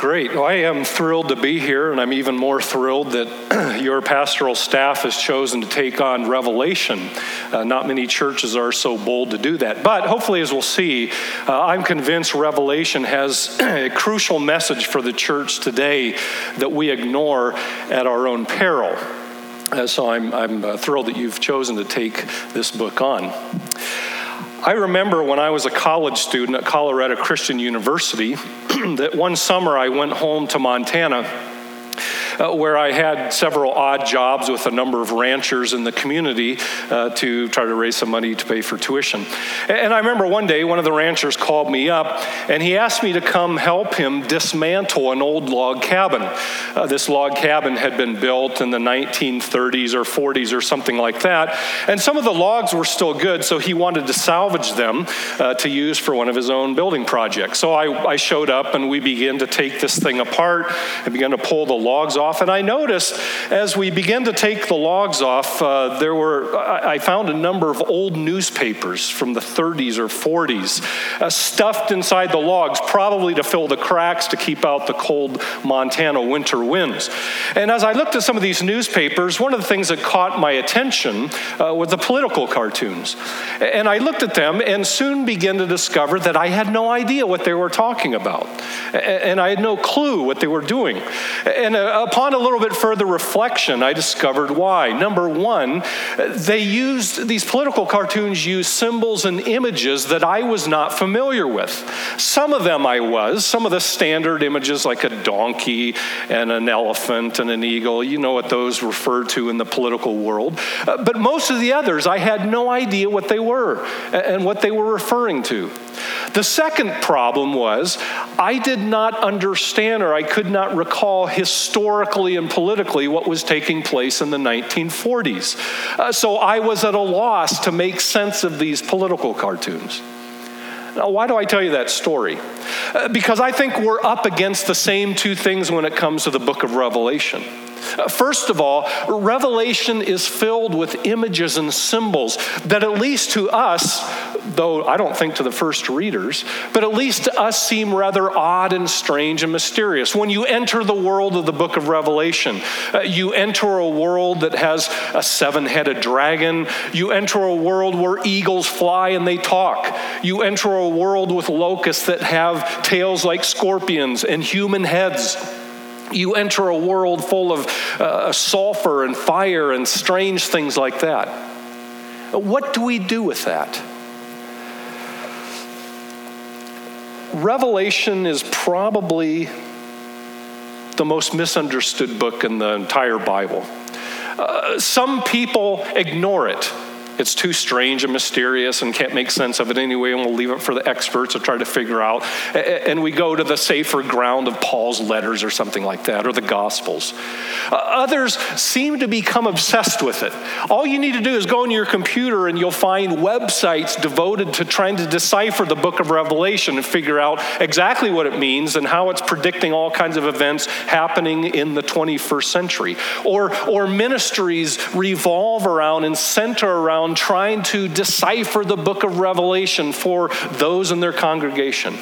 Great. Well, I am thrilled to be here, and I'm even more thrilled that your pastoral staff has chosen to take on Revelation. Uh, not many churches are so bold to do that. But hopefully, as we'll see, uh, I'm convinced Revelation has a crucial message for the church today that we ignore at our own peril. Uh, so I'm, I'm uh, thrilled that you've chosen to take this book on. I remember when I was a college student at Colorado Christian University that one summer I went home to Montana uh, where I had several odd jobs with a number of ranchers in the community uh, to try to raise some money to pay for tuition. And I remember one day one of the ranchers called me up and he asked me to come help him dismantle an old log cabin. Uh, this log cabin had been built in the 1930s or 40s or something like that. And some of the logs were still good, so he wanted to salvage them uh, to use for one of his own building projects. So I, I showed up and we began to take this thing apart and began to pull the logs off off. And I noticed as we began to take the logs off, uh, there were, I found a number of old newspapers from the 30s or 40s uh, stuffed inside the logs, probably to fill the cracks to keep out the cold Montana winter winds. And as I looked at some of these newspapers, one of the things that caught my attention uh, was the political cartoons. And I looked at them and soon began to discover that I had no idea what they were talking about. And I had no clue what they were doing. And uh, upon upon a little bit further reflection, I discovered why. Number one, they used, these political cartoons used symbols and images that I was not familiar with. Some of them I was, some of the standard images like a donkey and an elephant and an eagle, you know what those refer to in the political world. Uh, but most of the others, I had no idea what they were and what they were referring to. The second problem was I did not understand or I could not recall historically and politically what was taking place in the 1940s. Uh, so I was at a loss to make sense of these political cartoons. Now, why do I tell you that story? Uh, because I think we're up against the same two things when it comes to the book of Revelation. Uh, first of all, Revelation is filled with images and symbols that, at least to us, though I don't think to the first readers, but at least to us seem rather odd and strange and mysterious. When you enter the world of the book of Revelation, uh, you enter a world that has a seven headed dragon. You enter a world where eagles fly and they talk. You enter a world with locusts that have tails like scorpions and human heads. You enter a world full of uh, sulfur and fire and strange things like that. What do we do with that? Revelation is probably the most misunderstood book in the entire Bible. Uh, some people ignore it it's too strange and mysterious and can't make sense of it anyway, and we'll leave it for the experts to try to figure out. And we go to the safer ground of Paul's letters or something like that, or the Gospels. Uh, others seem to become obsessed with it. All you need to do is go on your computer and you'll find websites devoted to trying to decipher the book of Revelation and figure out exactly what it means and how it's predicting all kinds of events happening in the 21st century. Or, or ministries revolve around and center around trying to decipher the book of Revelation for those in their congregation.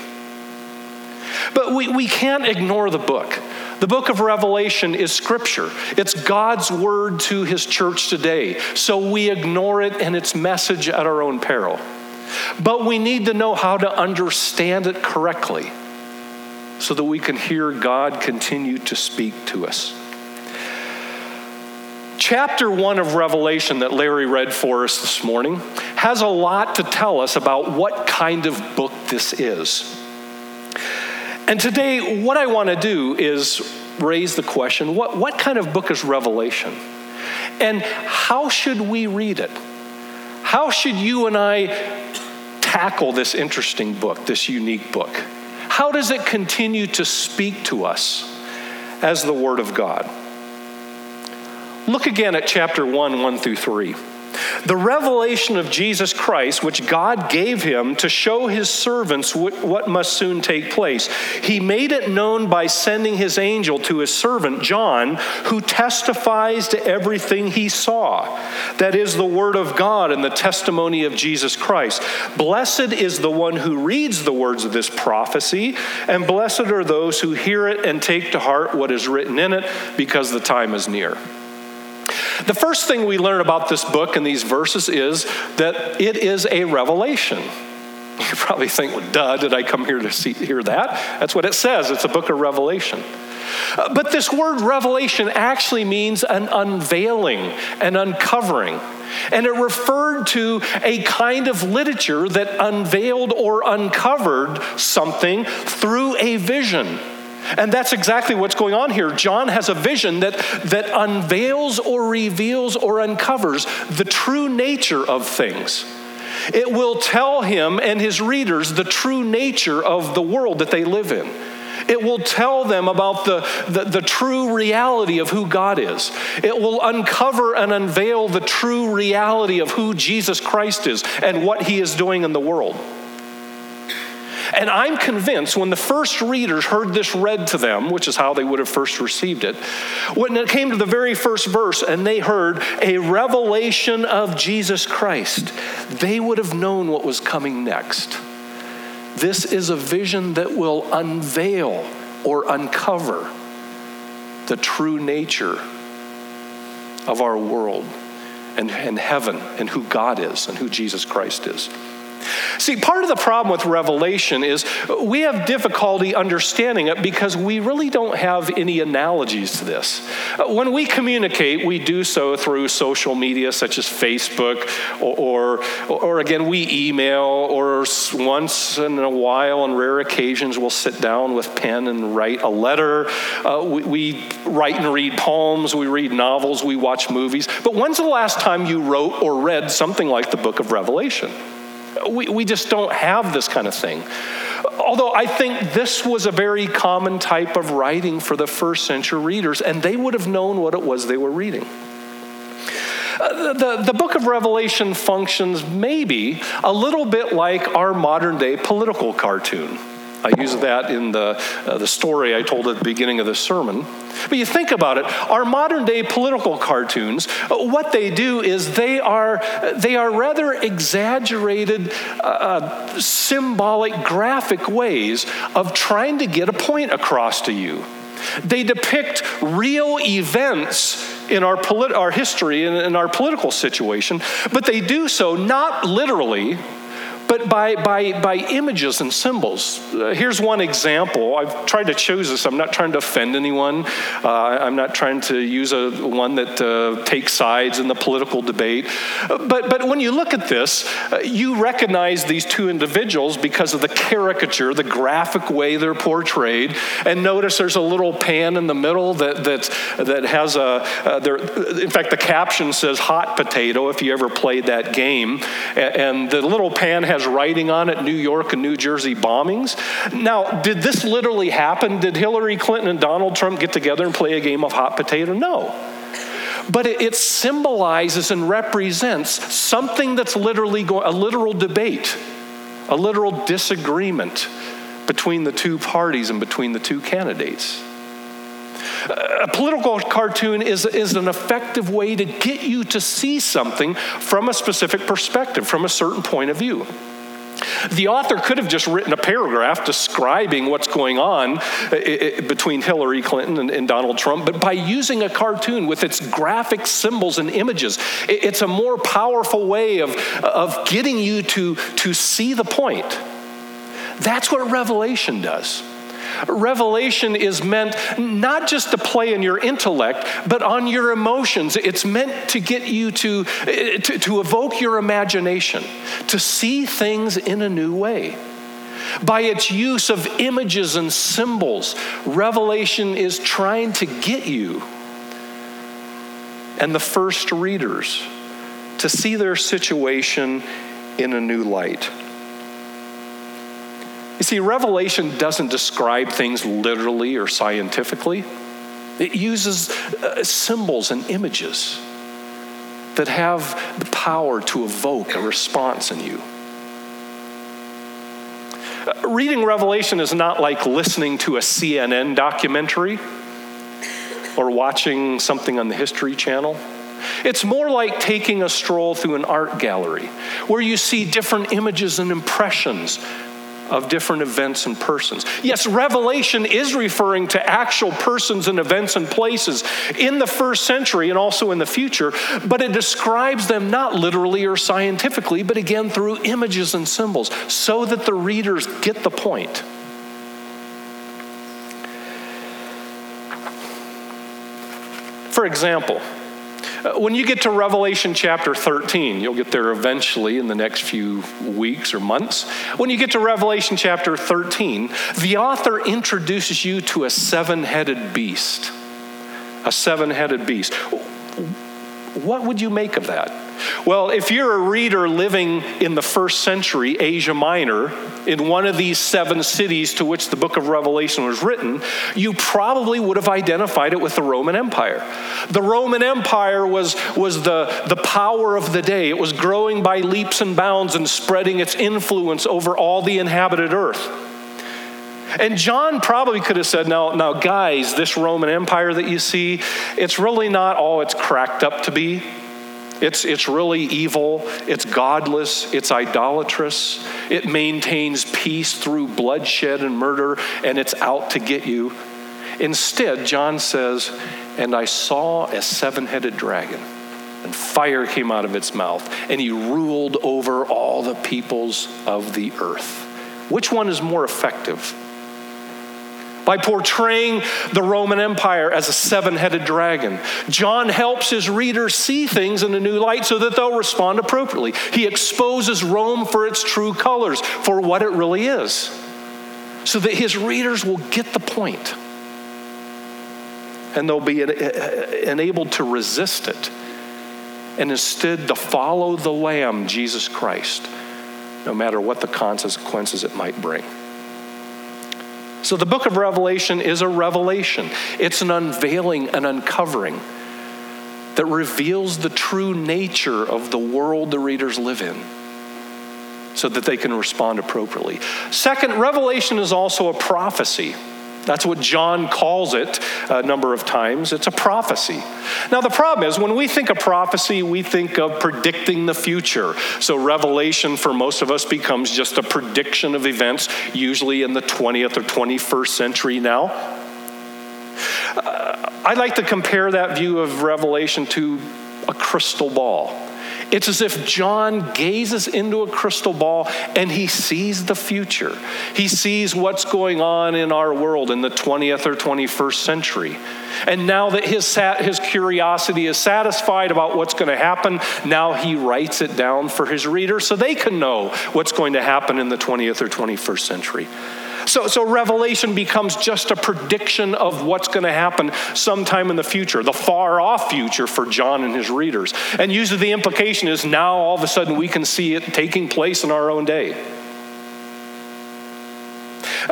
But we, we can't ignore the book. The book of Revelation is scripture. It's God's word to his church today. So we ignore it and its message at our own peril. But we need to know how to understand it correctly so that we can hear God continue to speak to us. Chapter one of Revelation that Larry read for us this morning has a lot to tell us about what kind of book this is. And today, what I want to do is raise the question what, what kind of book is Revelation? And how should we read it? How should you and I tackle this interesting book, this unique book? How does it continue to speak to us as the Word of God? Look again at chapter 1, 1 through 3. The revelation of Jesus Christ, which God gave him to show his servants what must soon take place, he made it known by sending his angel to his servant John, who testifies to everything he saw. That is the word of God and the testimony of Jesus Christ. Blessed is the one who reads the words of this prophecy, and blessed are those who hear it and take to heart what is written in it, because the time is near. The first thing we learn about this book and these verses is that it is a revelation. You probably think, well, duh, did I come here to see, hear that? That's what it says. It's a book of revelation. Uh, but this word revelation actually means an unveiling, an uncovering. And it referred to a kind of literature that unveiled or uncovered something through a vision. And that's exactly what's going on here. John has a vision that, that unveils or reveals or uncovers the true nature of things. It will tell him and his readers the true nature of the world that they live in. It will tell them about the, the, the, true reality of who God is. It will uncover and unveil the true reality of who Jesus Christ is and what he is doing in the world. And I'm convinced when the first readers heard this read to them, which is how they would have first received it, when it came to the very first verse and they heard a revelation of Jesus Christ, they would have known what was coming next. This is a vision that will unveil or uncover the true nature of our world and, and heaven and who God is and who Jesus Christ is. See, part of the problem with Revelation is we have difficulty understanding it because we really don't have any analogies to this. When we communicate, we do so through social media such as Facebook, or, or, or again, we email, or once in a while, on rare occasions, we'll sit down with pen and write a letter. Uh, we, we write and read poems, we read novels, we watch movies. But when's the last time you wrote or read something like the book of Revelation? We, we just don't have this kind of thing. Although I think this was a very common type of writing for the first century readers, and they would have known what it was they were reading. Uh, the, the book of Revelation functions maybe a little bit like our modern day political cartoon. I use that in the, uh, the story I told at the beginning of the sermon. But you think about it, our modern day political cartoons, uh, what they do is they are, they are rather exaggerated, uh, uh, symbolic, graphic ways of trying to get a point across to you. They depict real events in our, polit- our history and in our political situation, but they do so not literally but by, by, by images and symbols. Uh, here's one example. I've tried to choose this. I'm not trying to offend anyone. Uh, I'm not trying to use a one that uh, takes sides in the political debate. But, but when you look at this, uh, you recognize these two individuals because of the caricature, the graphic way they're portrayed. And notice there's a little pan in the middle that, that, that has a, uh, there, in fact, the caption says hot potato if you ever played that game. And the little pan has has writing on it New York and New Jersey bombings. Now, did this literally happen? Did Hillary Clinton and Donald Trump get together and play a game of hot potato? No. But it, symbolizes and represents something that's literally going, a literal debate, a literal disagreement between the two parties and between the two candidates. A political cartoon is, is an effective way to get you to see something from a specific perspective, from a certain point of view. The author could have just written a paragraph describing what's going on uh, uh, uh, between Hillary Clinton and, and, Donald Trump, but by using a cartoon with its graphic symbols and images, it's a more powerful way of, of getting you to, to see the point. That's what Revelation does. Revelation is meant not just to play in your intellect, but on your emotions. It's meant to get you to, to, to evoke your imagination, to see things in a new way. By its use of images and symbols, Revelation is trying to get you and the first readers to see their situation in a new light. See, Revelation doesn't describe things literally or scientifically, it uses uh, symbols and images. that have the power to evoke a response in you. Uh, reading Revelation is not like listening to a CNN documentary or watching something on the History Channel. It's more like taking a stroll through an art gallery where you see different images and impressions of different events and persons. Yes, Revelation is referring to actual persons and events and places in the first century and also in the future, but it describes them not literally or scientifically, but again through images and symbols so that the readers get the point. For example, Uh, when you get to Revelation chapter 13, you'll get there eventually in the next few weeks or months. When you get to Revelation chapter 13, the author introduces you to a seven headed beast. A seven headed beast. What would you make of that? Well, if you're a reader living in the first century, Asia Minor, in one of these seven cities to which the book of Revelation was written, you probably would have identified it with the Roman Empire. The Roman Empire was, was the, the power of the day, it was growing by leaps and bounds and spreading its influence over all the inhabited earth. And John probably could have said, now, now, guys, this Roman Empire that you see, it's really not all it's cracked up to be. It's, it's really evil, it's godless, it's idolatrous, it maintains peace through bloodshed and murder, and it's out to get you. Instead, John says, And I saw a seven headed dragon, and fire came out of its mouth, and he ruled over all the peoples of the earth. Which one is more effective? By portraying the Roman Empire as a seven headed dragon. John helps his readers see things in a new light so that they'll respond appropriately. He exposes Rome for its true colors, for what it really is, so that his readers will get the point and they'll be eh, enabled to resist it and instead to follow the Lamb, Jesus Christ, no matter what the consequences it might bring. So the book of Revelation is a revelation, it's an unveiling, an uncovering that reveals the true nature of the world the readers live in so that they can respond appropriately. Second, Revelation is also a prophecy. That's what John calls it a number of times. It's a prophecy. Now, the problem is when we think of prophecy, we think of predicting the future. So, Revelation for most of us becomes just a prediction of events, usually in the 20th or 21st century now. Uh, I like to compare that view of Revelation to a crystal ball. It's as if John gazes into a crystal ball and he sees the future. He sees what's going on in our world in the 20th or 21st century. And now that his, his curiosity is satisfied about what's going to happen, now he writes it down for his readers so they can know what's going to happen in the 20th or 21st century. So, so Revelation becomes just a prediction of what's going to happen sometime in the future, the far off future for John and his readers. And usually the implication is now all of a sudden we can see it taking place in our own day.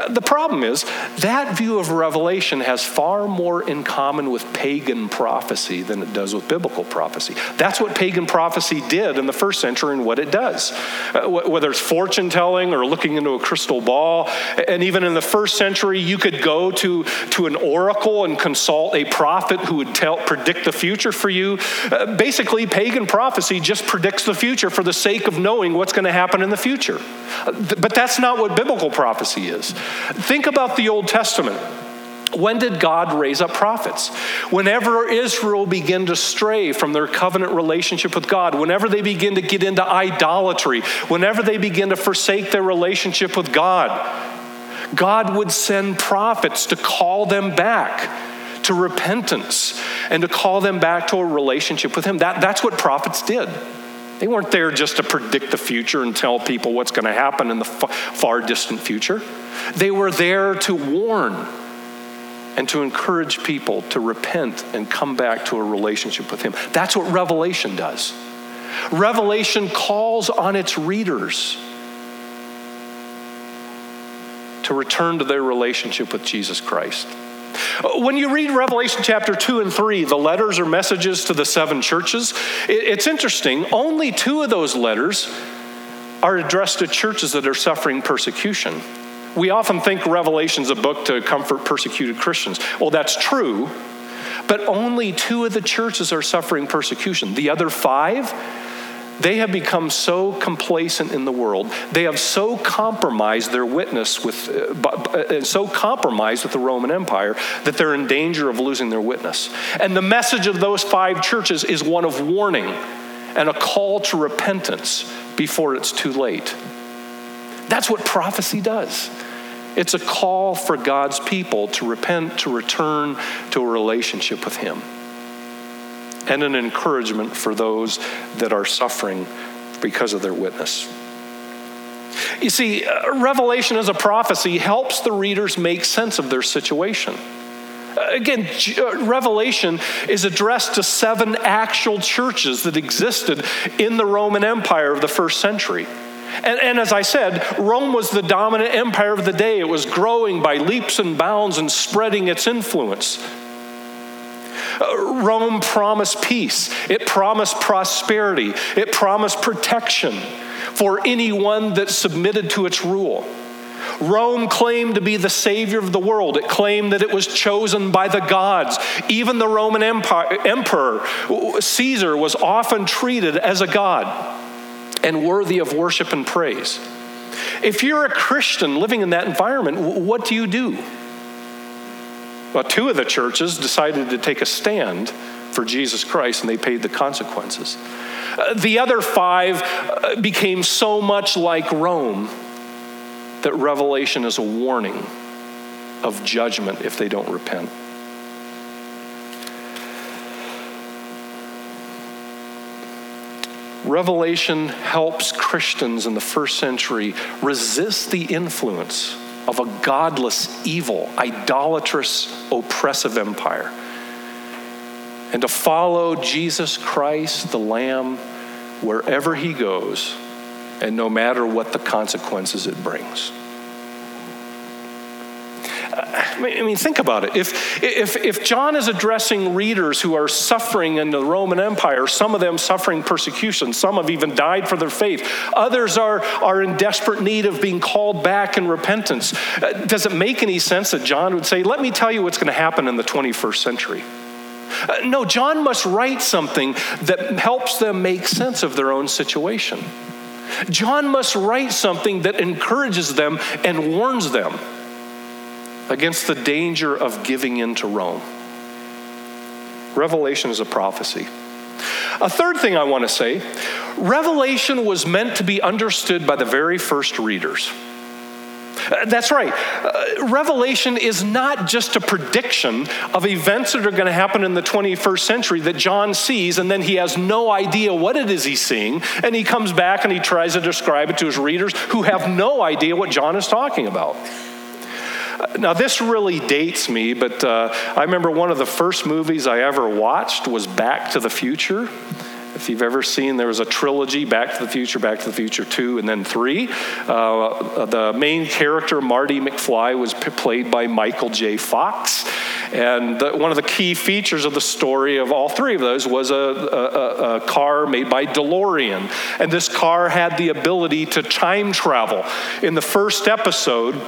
The problem is that view of Revelation has far more in common with pagan prophecy than it does with biblical prophecy. That's what pagan prophecy did in the first century and what it does. Uh, whether it's fortune telling or looking into a crystal ball, and even in the first century, you could go to, to an oracle and consult a prophet who would tell, predict the future for you. Uh, basically, pagan prophecy just predicts the future for the sake of knowing what's going to happen in the future. Uh, but that's not what biblical prophecy is. Think about the Old Testament. When did God raise up prophets? Whenever Israel began to stray from their covenant relationship with God, whenever they begin to get into idolatry, whenever they begin to forsake their relationship with God, God would send prophets to call them back to repentance and to call them back to a relationship with Him. That, that's what prophets did. They weren't there just to predict the future and tell people what's going to happen in the far distant future. They were there to warn and to encourage people to repent and come back to a relationship with Him. That's what Revelation does. Revelation calls on its readers to return to their relationship with Jesus Christ. When you read Revelation chapter 2 and 3, the letters or messages to the seven churches, it's interesting. Only two of those letters are addressed to churches that are suffering persecution. We often think Revelation's a book to comfort persecuted Christians. Well, that's true, but only two of the churches are suffering persecution. The other five, they have become so complacent in the world. They have so compromised their witness with, uh, uh, so compromised with the Roman Empire that they're in danger of losing their witness. And the message of those five churches is one of warning and a call to repentance before it's too late. That's what prophecy does. It's a call for God's people to repent, to return to a relationship with Him, and an encouragement for those that are suffering because of their witness. You see, uh, revelation as a prophecy helps the readers make sense of their situation. Again, uh, Revelation is addressed to seven actual churches that existed in the Roman Empire of the first century. And, and, as I said, Rome was the dominant empire of the day. It was growing by leaps and bounds and spreading its influence. Rome promised peace, it promised prosperity, it promised protection for anyone that submitted to its rule. Rome claimed to be the savior of the world. It claimed that it was chosen by the gods. Even the Roman Empire, emperor, Caesar, was often treated as a god and worthy of worship and praise. If you're a Christian living in that environment, what do you do? Well, two of the churches decided to take a stand for Jesus Christ and they paid the consequences. Uh, the other five uh, became so much like Rome that Revelation is a warning of judgment if they don't repent. Revelation helps Christians in the first century resist the influence of a godless, evil, idolatrous, oppressive empire and to follow Jesus Christ, the Lamb, wherever he goes, and no matter what the consequences it brings. Uh, I mean, think about it. If, if, if John is addressing readers who are suffering in the Roman Empire, some of them suffering persecution, some have even died for their faith, others are, are in desperate need of being called back in repentance, uh, does it make any sense that John would say, Let me tell you what's going to happen in the 21st century? Uh, no, John must write something that helps them make sense of their own situation. John must write something that encourages them and warns them against the danger of giving in to Rome. Revelation is a prophecy. A third thing I want to say Revelation was meant to be understood by the very first readers. Uh, that's right. Uh, Revelation is not just a prediction of events that are going to happen in the 21st century that John sees, and then he has no idea what it is he's seeing, and he comes back and he tries to describe it to his readers who have no idea what John is talking about. Now, this really dates me, but uh, I remember one of the first movies I ever watched was Back to the Future. If you've ever seen, there was a trilogy Back to the Future, Back to the Future 2, and then 3. Uh, the main character, Marty McFly, was p- played by Michael J. Fox. And the, one of the key features of the story of all three of those was a, a, a, car made by DeLorean. And this car had the ability to time travel. In the first episode,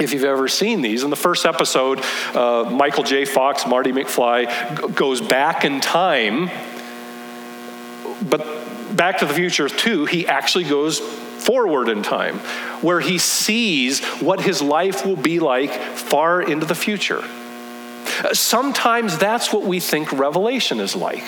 if you've ever seen these. In the first episode, uh, Michael J. Fox, Marty McFly, g- goes back in time, but Back to the Future 2, he actually goes forward in time, where he sees what his life will be like far into the future. Sometimes that's what we think Revelation is like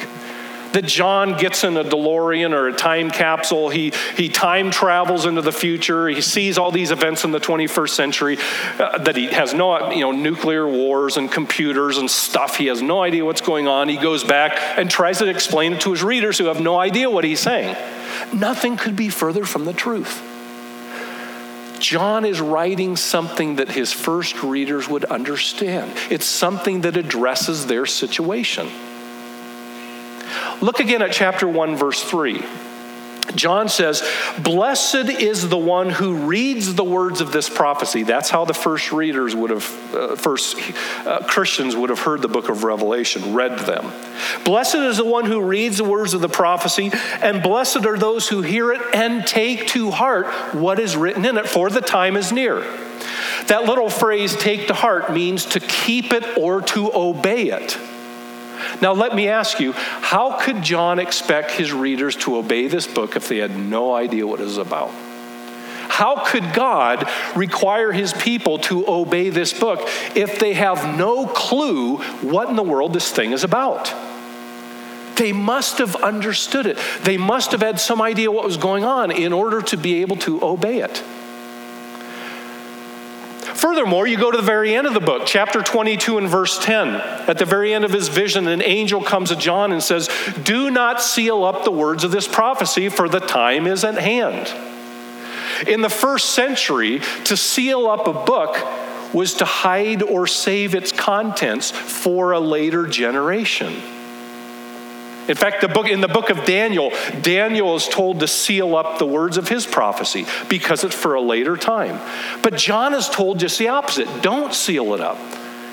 that John gets in a DeLorean or a time capsule. He, he time travels into the future. He sees all these events in the 21st century uh, that he has no, you know, nuclear wars and computers and stuff. He has no idea what's going on. He goes back and tries to explain it to his readers who have no idea what he's saying. Nothing could be further from the truth. John is writing something that his first readers would understand. It's something that addresses their situation. Look again at chapter 1, verse 3. John says, Blessed is the one who reads the words of this prophecy. That's how the first readers would have, uh, first uh, Christians would have heard the book of Revelation, read them. Blessed is the one who reads the words of the prophecy, and blessed are those who hear it and take to heart what is written in it, for the time is near. That little phrase, take to heart, means to keep it or to obey it. Now, let me ask you how could John expect his readers to obey this book if they had no idea what it was about? How could God require his people to obey this book if they have no clue what in the world this thing is about? They must have understood it. They must have had some idea what was going on in order to be able to obey it. Furthermore, you go to the very end of the book, chapter 22 and verse 10. At the very end of his vision, an angel comes to John and says, Do not seal up the words of this prophecy, for the time is at hand. In the first century, to seal up a book was to hide or save its contents for a later generation. In fact, the book, in the book of Daniel, Daniel is told to seal up the words of his prophecy because it's for a later time. But John is told just the opposite don't seal it up.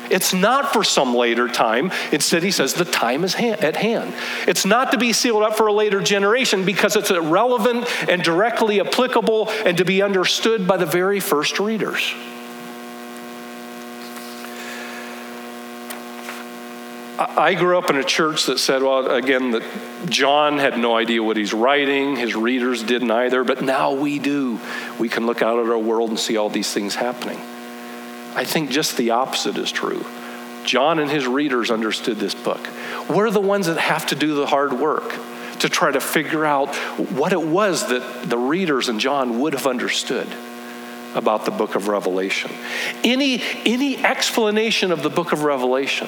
It's not for some later time. Instead, he says the time is at hand. It's not to be sealed up for a later generation because it's relevant and directly applicable and to be understood by the very first readers. I grew up in a church that said, well, again, that John had no idea what he's writing, his readers didn't either, but now we do. We can look out at our world and see all these things happening. I think just the opposite is true. John and his readers understood this book. We're the ones that have to do the hard work to try to figure out what it was that the readers and John would have understood about the book of Revelation. Any, any explanation of the book of Revelation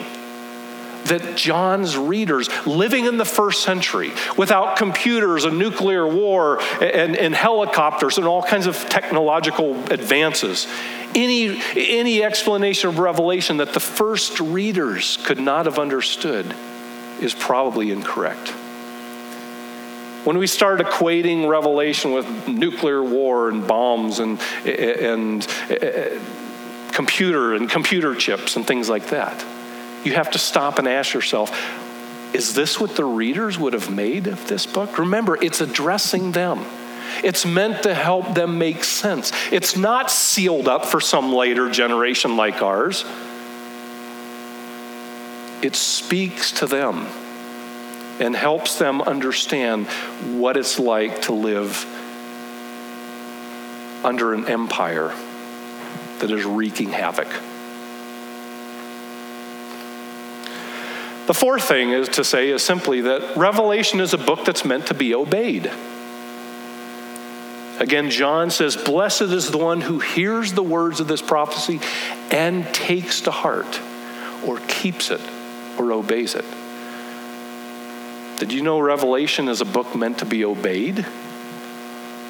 that John's readers, living in the first century, without computers and nuclear war and, and helicopters and all kinds of technological advances, any, any explanation of Revelation that the first readers could not have understood is probably incorrect. When we start equating Revelation with nuclear war and bombs and, and, and computer and computer chips and things like that, you have to stop and ask yourself is this what the readers would have made of this book? Remember, it's addressing them. It's meant to help them make sense. It's not sealed up for some later generation like ours. It speaks to them and helps them understand what it's like to live under an empire that is wreaking havoc. The fourth thing is to say is simply that Revelation is a book that's meant to be obeyed. Again, John says, Blessed is the one who hears the words of this prophecy and takes to heart, or keeps it, or obeys it. Did you know Revelation is a book meant to be obeyed?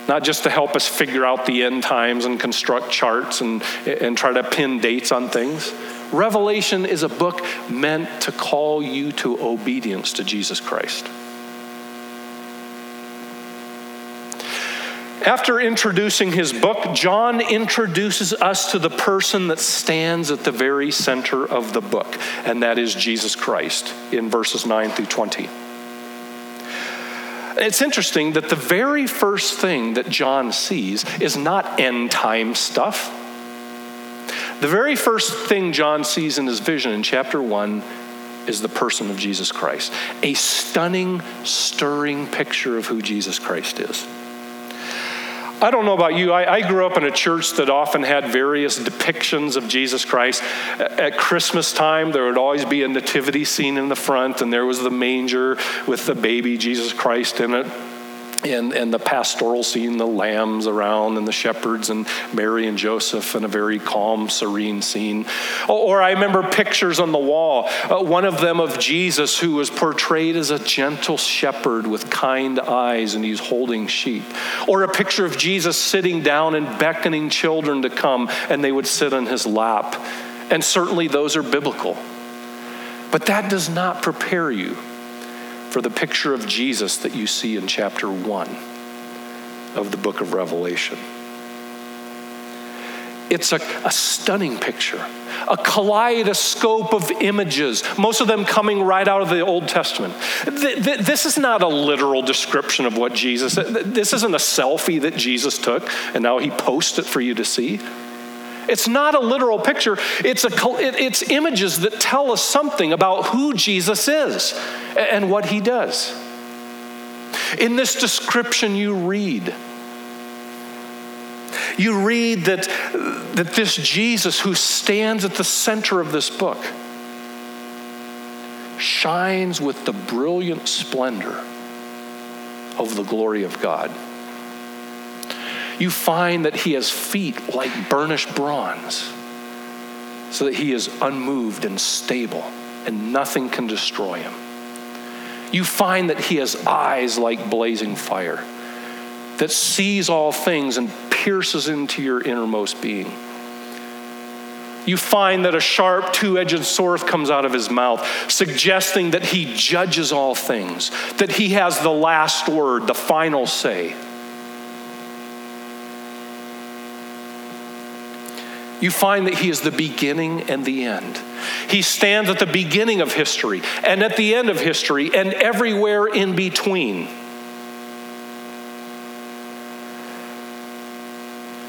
Not just to help us figure out the end times and construct charts and, and try to pin dates on things. Revelation is a book meant to call you to obedience to Jesus Christ. After introducing his book, John introduces us to the person that stands at the very center of the book, and that is Jesus Christ in verses 9 through 20. It's interesting that the very first thing that John sees is not end time stuff. The very first thing John sees in his vision in chapter 1 is the person of Jesus Christ. A stunning, stirring picture of who Jesus Christ is. I don't know about you. I, I, grew up in a church that often had various depictions of Jesus Christ. At Christmas time, there would always be a nativity scene in the front, and there was the manger with the baby Jesus Christ in it and, and the pastoral scene, the lambs around and the shepherds and Mary and Joseph and a very calm, serene scene. Or, I remember pictures on the wall, uh, one of them of Jesus who was portrayed as a gentle shepherd with kind eyes and he's holding sheep. Or a picture of Jesus sitting down and beckoning children to come and they would sit on his lap. And certainly those are biblical. But that does not prepare you for the picture of Jesus that you see in chapter 1. of the book of Revelation. It's a, a stunning picture, a kaleidoscope of images, most of them coming right out of the Old Testament. This is not a literal description of what Jesus, this isn't a selfie that Jesus took and now he posts it for you to see. It's not a literal picture, it's, a, it's images that tell us something about who Jesus is and what he does. In this description, you read you read that, that this Jesus who stands at the center of this book shines with the brilliant splendor of the glory of God. You find that he has feet like burnished bronze, so that he is unmoved and stable, and nothing can destroy him. You find that he has eyes like blazing fire, that sees all things and pierces into your innermost being. You find that a sharp, two edged sword comes out of his mouth, suggesting that he judges all things, that he has the last word, the final say. You find that he is the beginning and the end. He stands at the beginning of history and at the end of history and everywhere in between.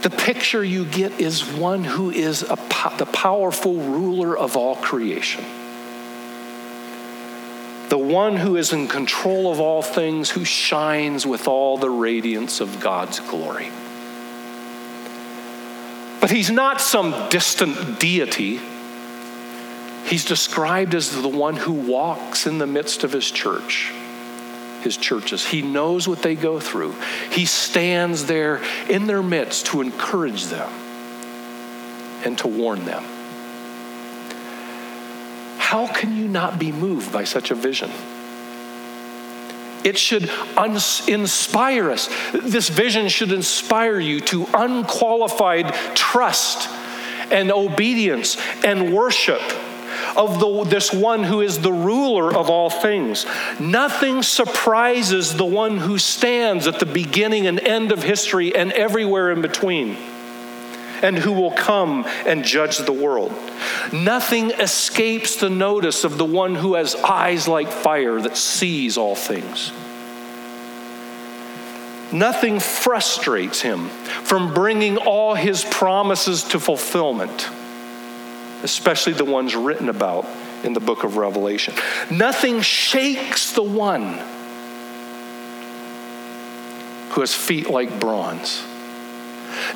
the picture you get is one who is a, the powerful ruler of all creation. The one who is in control of all things, who shines with all the radiance of God's glory. But he's not some distant deity. He's described as the one who walks in the midst of his church his churches. He knows what they go through. He stands there in their midst to encourage them and to warn them. How can you not be moved by such a vision? It should inspire us. This vision should inspire you to unqualified trust and obedience and worship of the, this one who is the ruler of all things. Nothing surprises the one who stands at the beginning and end of history and everywhere in between, and who will come and judge the world. Nothing escapes the notice of the one who has eyes like fire that sees all things. Nothing frustrates him from bringing all his promises to fulfillment especially the ones written about in the book of Revelation. Nothing shakes the one who has feet like bronze.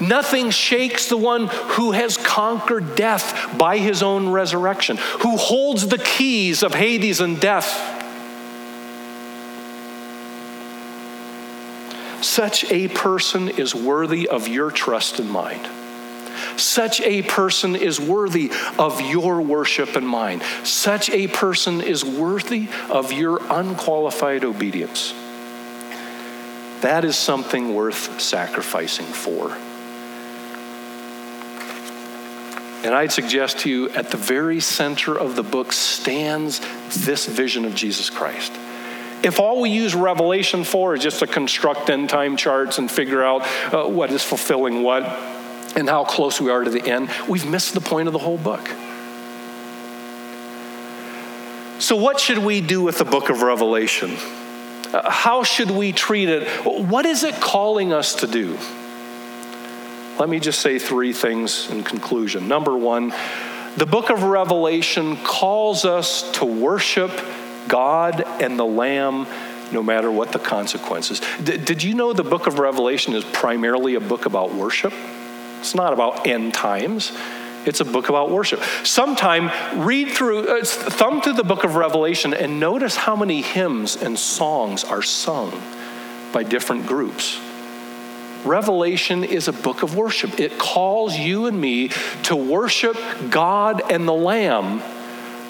Nothing shakes the one who has conquered death by his own resurrection, who holds the keys of Hades and death. Such a person is worthy of your trust and mind. Such a person is worthy of your worship and mine. Such a person is worthy of your unqualified obedience. That is something worth sacrificing for. And I'd suggest to you at the very center of the book stands this vision of Jesus Christ. If all we use Revelation for is just to construct end time charts and figure out uh, what is fulfilling what, and how close we are to the end, we've missed the point of the whole book. So, what should we do with the book of Revelation? How should we treat it? What is it calling us to do? Let me just say three things in conclusion. Number one, the book of Revelation calls us to worship God and the Lamb no matter what the consequences. D- did you know the book of Revelation is primarily a book about worship? It's not about end times. It's a book about worship. Sometime read through, uh, thumb through the book of Revelation and notice how many hymns and songs are sung by different groups. Revelation is a book of worship. It calls you and me to worship God and the Lamb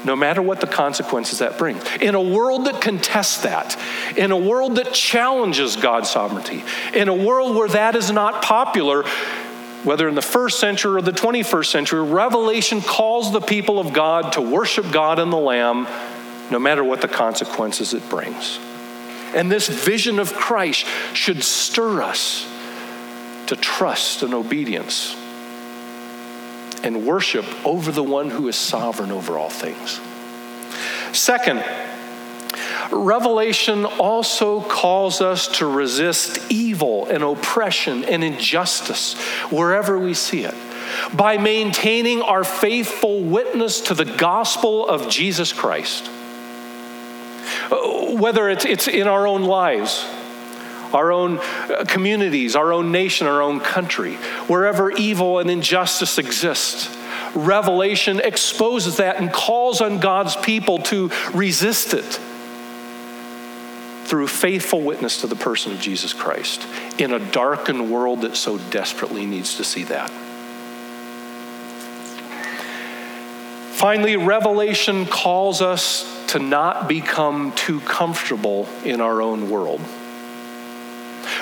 no matter what the consequences that brings. In a world that contests that, in a world that challenges God's sovereignty, in a world where that is not popular, whether in the first century or the 21st century, Revelation calls the people of God to worship God and the Lamb no matter what the consequences it brings. And this vision of Christ should stir us to trust and obedience and worship over the one who is sovereign over all things. Second, Revelation also calls us to resist evil and oppression and injustice wherever we see it by maintaining our faithful witness to the gospel of Jesus Christ. Whether it's, it's in our own lives, our own uh, communities, our own nation, our own country, wherever evil and injustice exists. Revelation exposes that and calls on God's people to resist it through faithful witness to the person of Jesus Christ in a darkened world that so desperately needs to see that. Finally, Revelation calls us to not become too comfortable in our own world.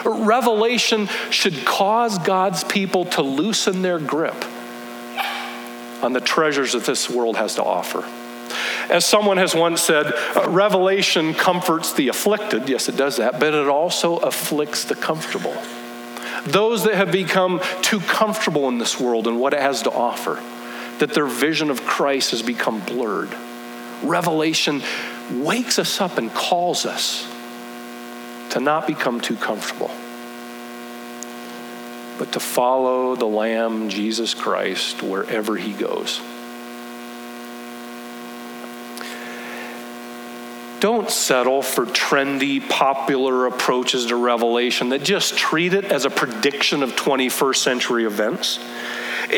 Revelation should cause God's people to loosen their grip on the treasures that this world has to offer. As someone has once said, uh, Revelation comforts the afflicted. Yes, it does that, but it also afflicts the comfortable. Those that have become too comfortable in this world and what it has to offer that their vision of Christ has become blurred. Revelation wakes us up and calls us to not become too comfortable, but to follow the Lamb, Jesus Christ, wherever he goes. Don't settle for trendy, popular approaches to Revelation that just treat it as a prediction of 21st century events.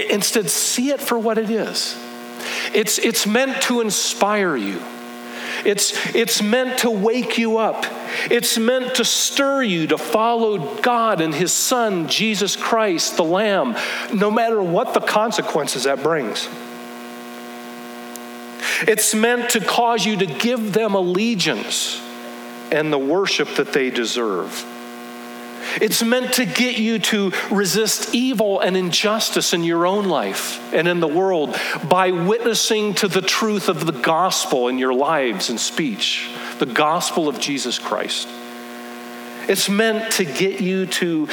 Instead, see it for what it is. It's, it's meant to inspire you. It's, it's meant to wake you up. It's meant to stir you to follow God and His Son, Jesus Christ, the Lamb, no matter what the consequences that brings. It's meant to cause you to give them allegiance and the worship that they deserve. It's meant to get you to resist evil and injustice in your own life and in the world by witnessing to the truth of the gospel in your lives and speech, the gospel of Jesus Christ. It's meant to get you to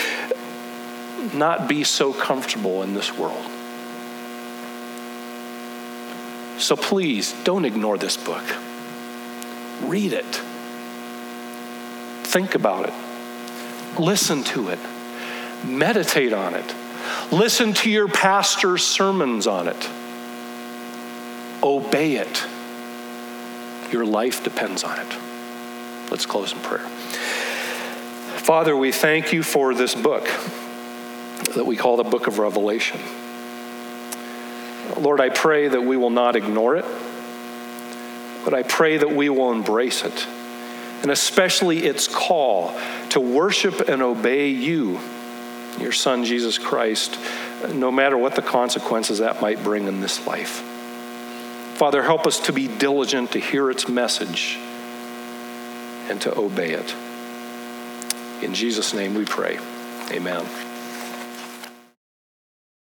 not be so comfortable in this world. So please don't ignore this book. Read it. Think about it. Listen to it, meditate on it, listen to your pastor's sermons on it, obey it. Your life depends on it. Let's close in prayer. Father, we thank you for this book that we call the book of Revelation. Lord, I pray that we will not ignore it, but I pray that we will embrace it and especially its call to worship and obey you, your Son, Jesus Christ, no matter what the consequences that might bring in this life. Father, help us to be diligent to hear its message and to obey it. In Jesus' name we pray. Amen.